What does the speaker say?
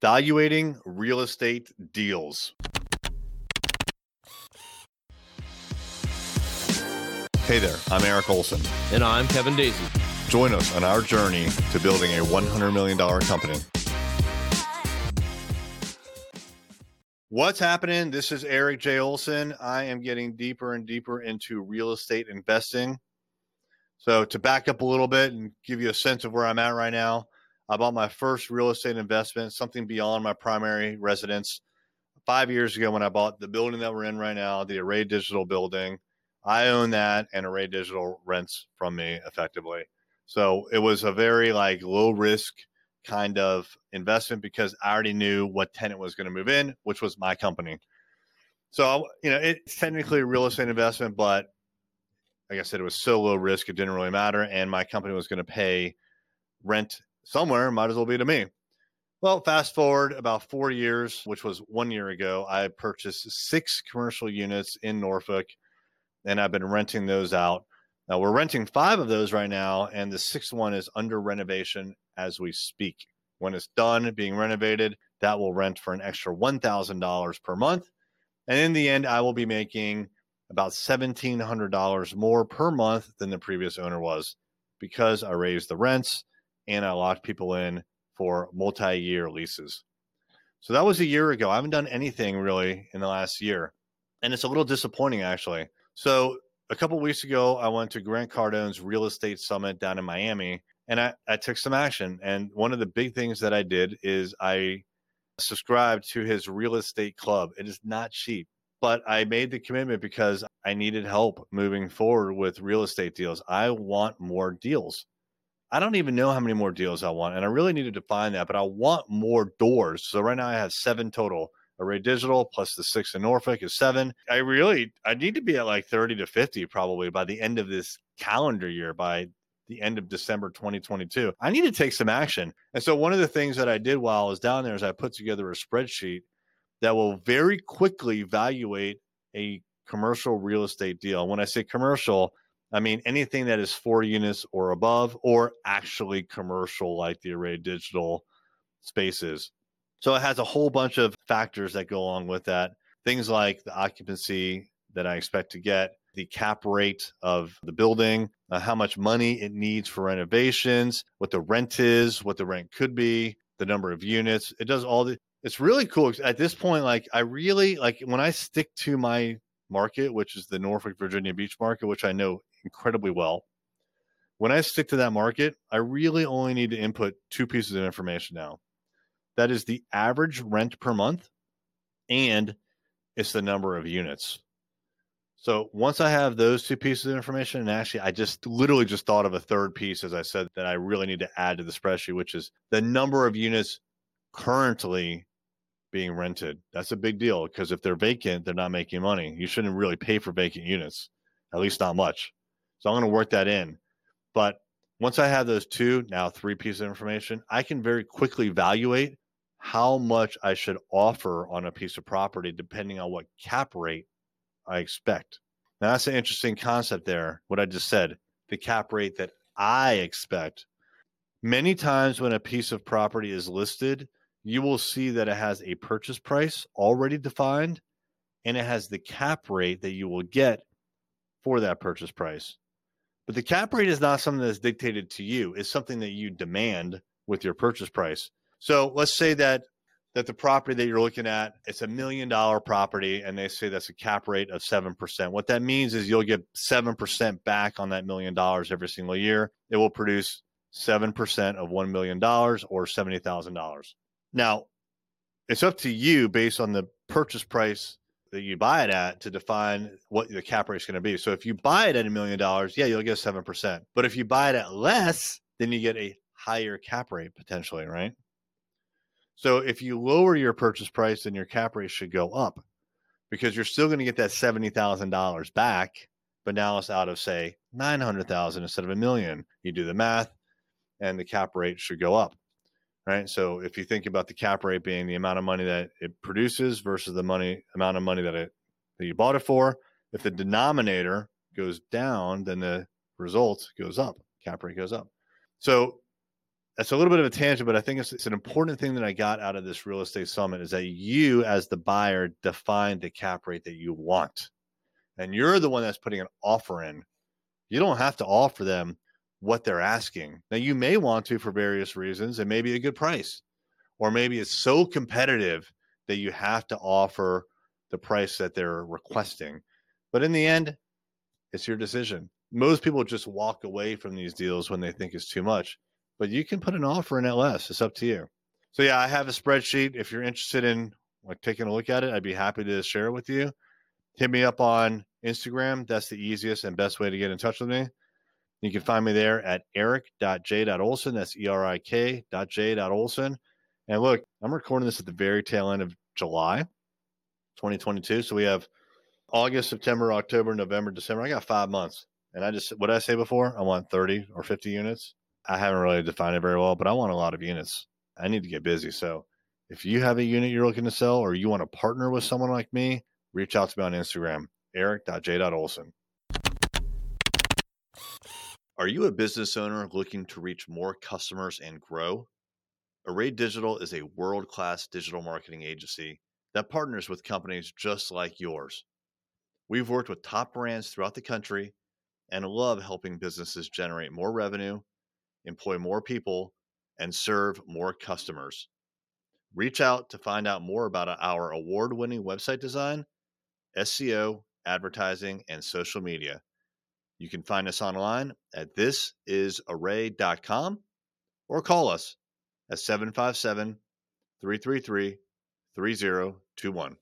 Valuating real estate deals. Hey there, I'm Erik Olson. And I'm Kevin Daisy. Join us on our journey to building a $100 million company. What's happening? This is Erik J. Olson. I am getting deeper and deeper into real estate investing. So, to back up a little bit and give you a sense of where I'm at right now, I bought my first real estate investment, something beyond my primary residence, five years ago when I bought the building that we're in right now, the Array Digital building. I own that, and Array Digital rents from me effectively. So it was a very like low risk kind of investment because I already knew what tenant was going to move in, which was my company. So you know, it's technically a real estate investment, but like I said, it was so low risk it didn't really matter, and my company was going to pay rent somewhere. Might as well be to me. Well, fast forward about four years, which was one year ago, I purchased six commercial units in Norfolk and I've been renting those out. Now we're renting five of those right now, and the sixth one is under renovation as we speak. When it's done being renovated, that will rent for an extra $1,000 per month. And in the end, I will be making about $1,700 more per month than the previous owner was because I raised the rents and I locked people in for multi year leases. So that was a year ago. I haven't done anything really in the last year. And it's a little disappointing, actually. So a couple weeks ago, I went to Grant Cardone's real estate summit down in Miami, and I, I took some action. And one of the big things that I did is I subscribed to his real estate club. It is not cheap, but I made the commitment because I needed help moving forward with real estate deals. I want more deals. I don't even know how many more deals I want, and I really need to define that, but I want more doors. So right now I have seven total. Array Digital plus the six in Norfolk is seven. I really I need to be at like 30 to 50 probably by the end of this calendar year by the end of December 2022. I need to take some action. And so one of the things that I did while I was down there is I put together a spreadsheet that will very quickly evaluate a commercial real estate deal. When I say commercial, I mean anything that is four units or above, or actually commercial like the Array Digital spaces. So it has a whole bunch of factors that go along with that. Things like the occupancy that I expect to get, the cap rate of the building, uh, how much money it needs for renovations, what the rent is, what the rent could be, the number of units. It does all the it's really cool at this point like I really like when I stick to my market, which is the Norfolk Virginia Beach market, which I know incredibly well. When I stick to that market, I really only need to input two pieces of information now. That is the average rent per month, and it's the number of units. So once I have those two pieces of information, and actually, I just literally just thought of a third piece, as I said, that I really need to add to the spreadsheet, which is the number of units currently being rented. That's a big deal because if they're vacant, they're not making money. You shouldn't really pay for vacant units, at least not much. So I'm going to work that in. But once I have those two, now three pieces of information, I can very quickly evaluate how much I should offer on a piece of property depending on what cap rate I expect. Now, that's an interesting concept there, what I just said, the cap rate that I expect. Many times when a piece of property is listed, you will see that it has a purchase price already defined and it has the cap rate that you will get for that purchase price. But the cap rate is not something that's dictated to you, it's something that you demand with your purchase price. So let's say that that the property that you're looking at it's a million dollar property and they say that's a cap rate of 7%. What that means is you'll get 7% back on that million dollars every single year. It will produce 7% of $1 million or $70,000. Now, it's up to you based on the purchase price that you buy it at to define what the cap rate is going to be. So if you buy it at a million dollars, yeah, you'll get 7%. But if you buy it at less, then you get a higher cap rate potentially, right? So if you lower your purchase price, then your cap rate should go up because you're still going to get that $70,000 back, but now it's out of say 900,000 instead of a million. You do the math and the cap rate should go up. Right? So if you think about the cap rate being the amount of money that it produces versus the money amount of money that it that you bought it for, if the denominator goes down, then the result goes up. Cap rate goes up. So that's a little bit of a tangent, but I think it's, it's an important thing that I got out of this real estate summit is that you, as the buyer, define the cap rate that you want. And you're the one that's putting an offer in. You don't have to offer them what they're asking. Now, you may want to for various reasons, and maybe a good price, or maybe it's so competitive that you have to offer the price that they're requesting. But in the end, it's your decision. Most people just walk away from these deals when they think it's too much, but you can put an offer in less. It's up to you. So yeah, I have a spreadsheet. If you're interested in like taking a look at it, I'd be happy to share it with you. Hit me up on Instagram. That's the easiest and best way to get in touch with me. You can find me there at erik.j.olson. That's E-R-I-K.j.olson. And look, I'm recording this at the very tail end of July 2022. So we have August, September, October, November, December. I got five months. And I just, what did I say before? I want 30 or 50 units. I haven't really defined it very well, but I want a lot of units. I need to get busy. So if you have a unit you're looking to sell or you want to partner with someone like me, reach out to me on Instagram, erik.j.olson. Are you a business owner looking to reach more customers and grow? Array Digital is a world class digital marketing agency that partners with companies just like yours. We've worked with top brands throughout the country and love helping businesses generate more revenue, employ more people, and serve more customers. Reach out to find out more about our award winning website design, SEO, advertising, and social media. You can find us online at thisisarray.com or call us at 757 333 3021.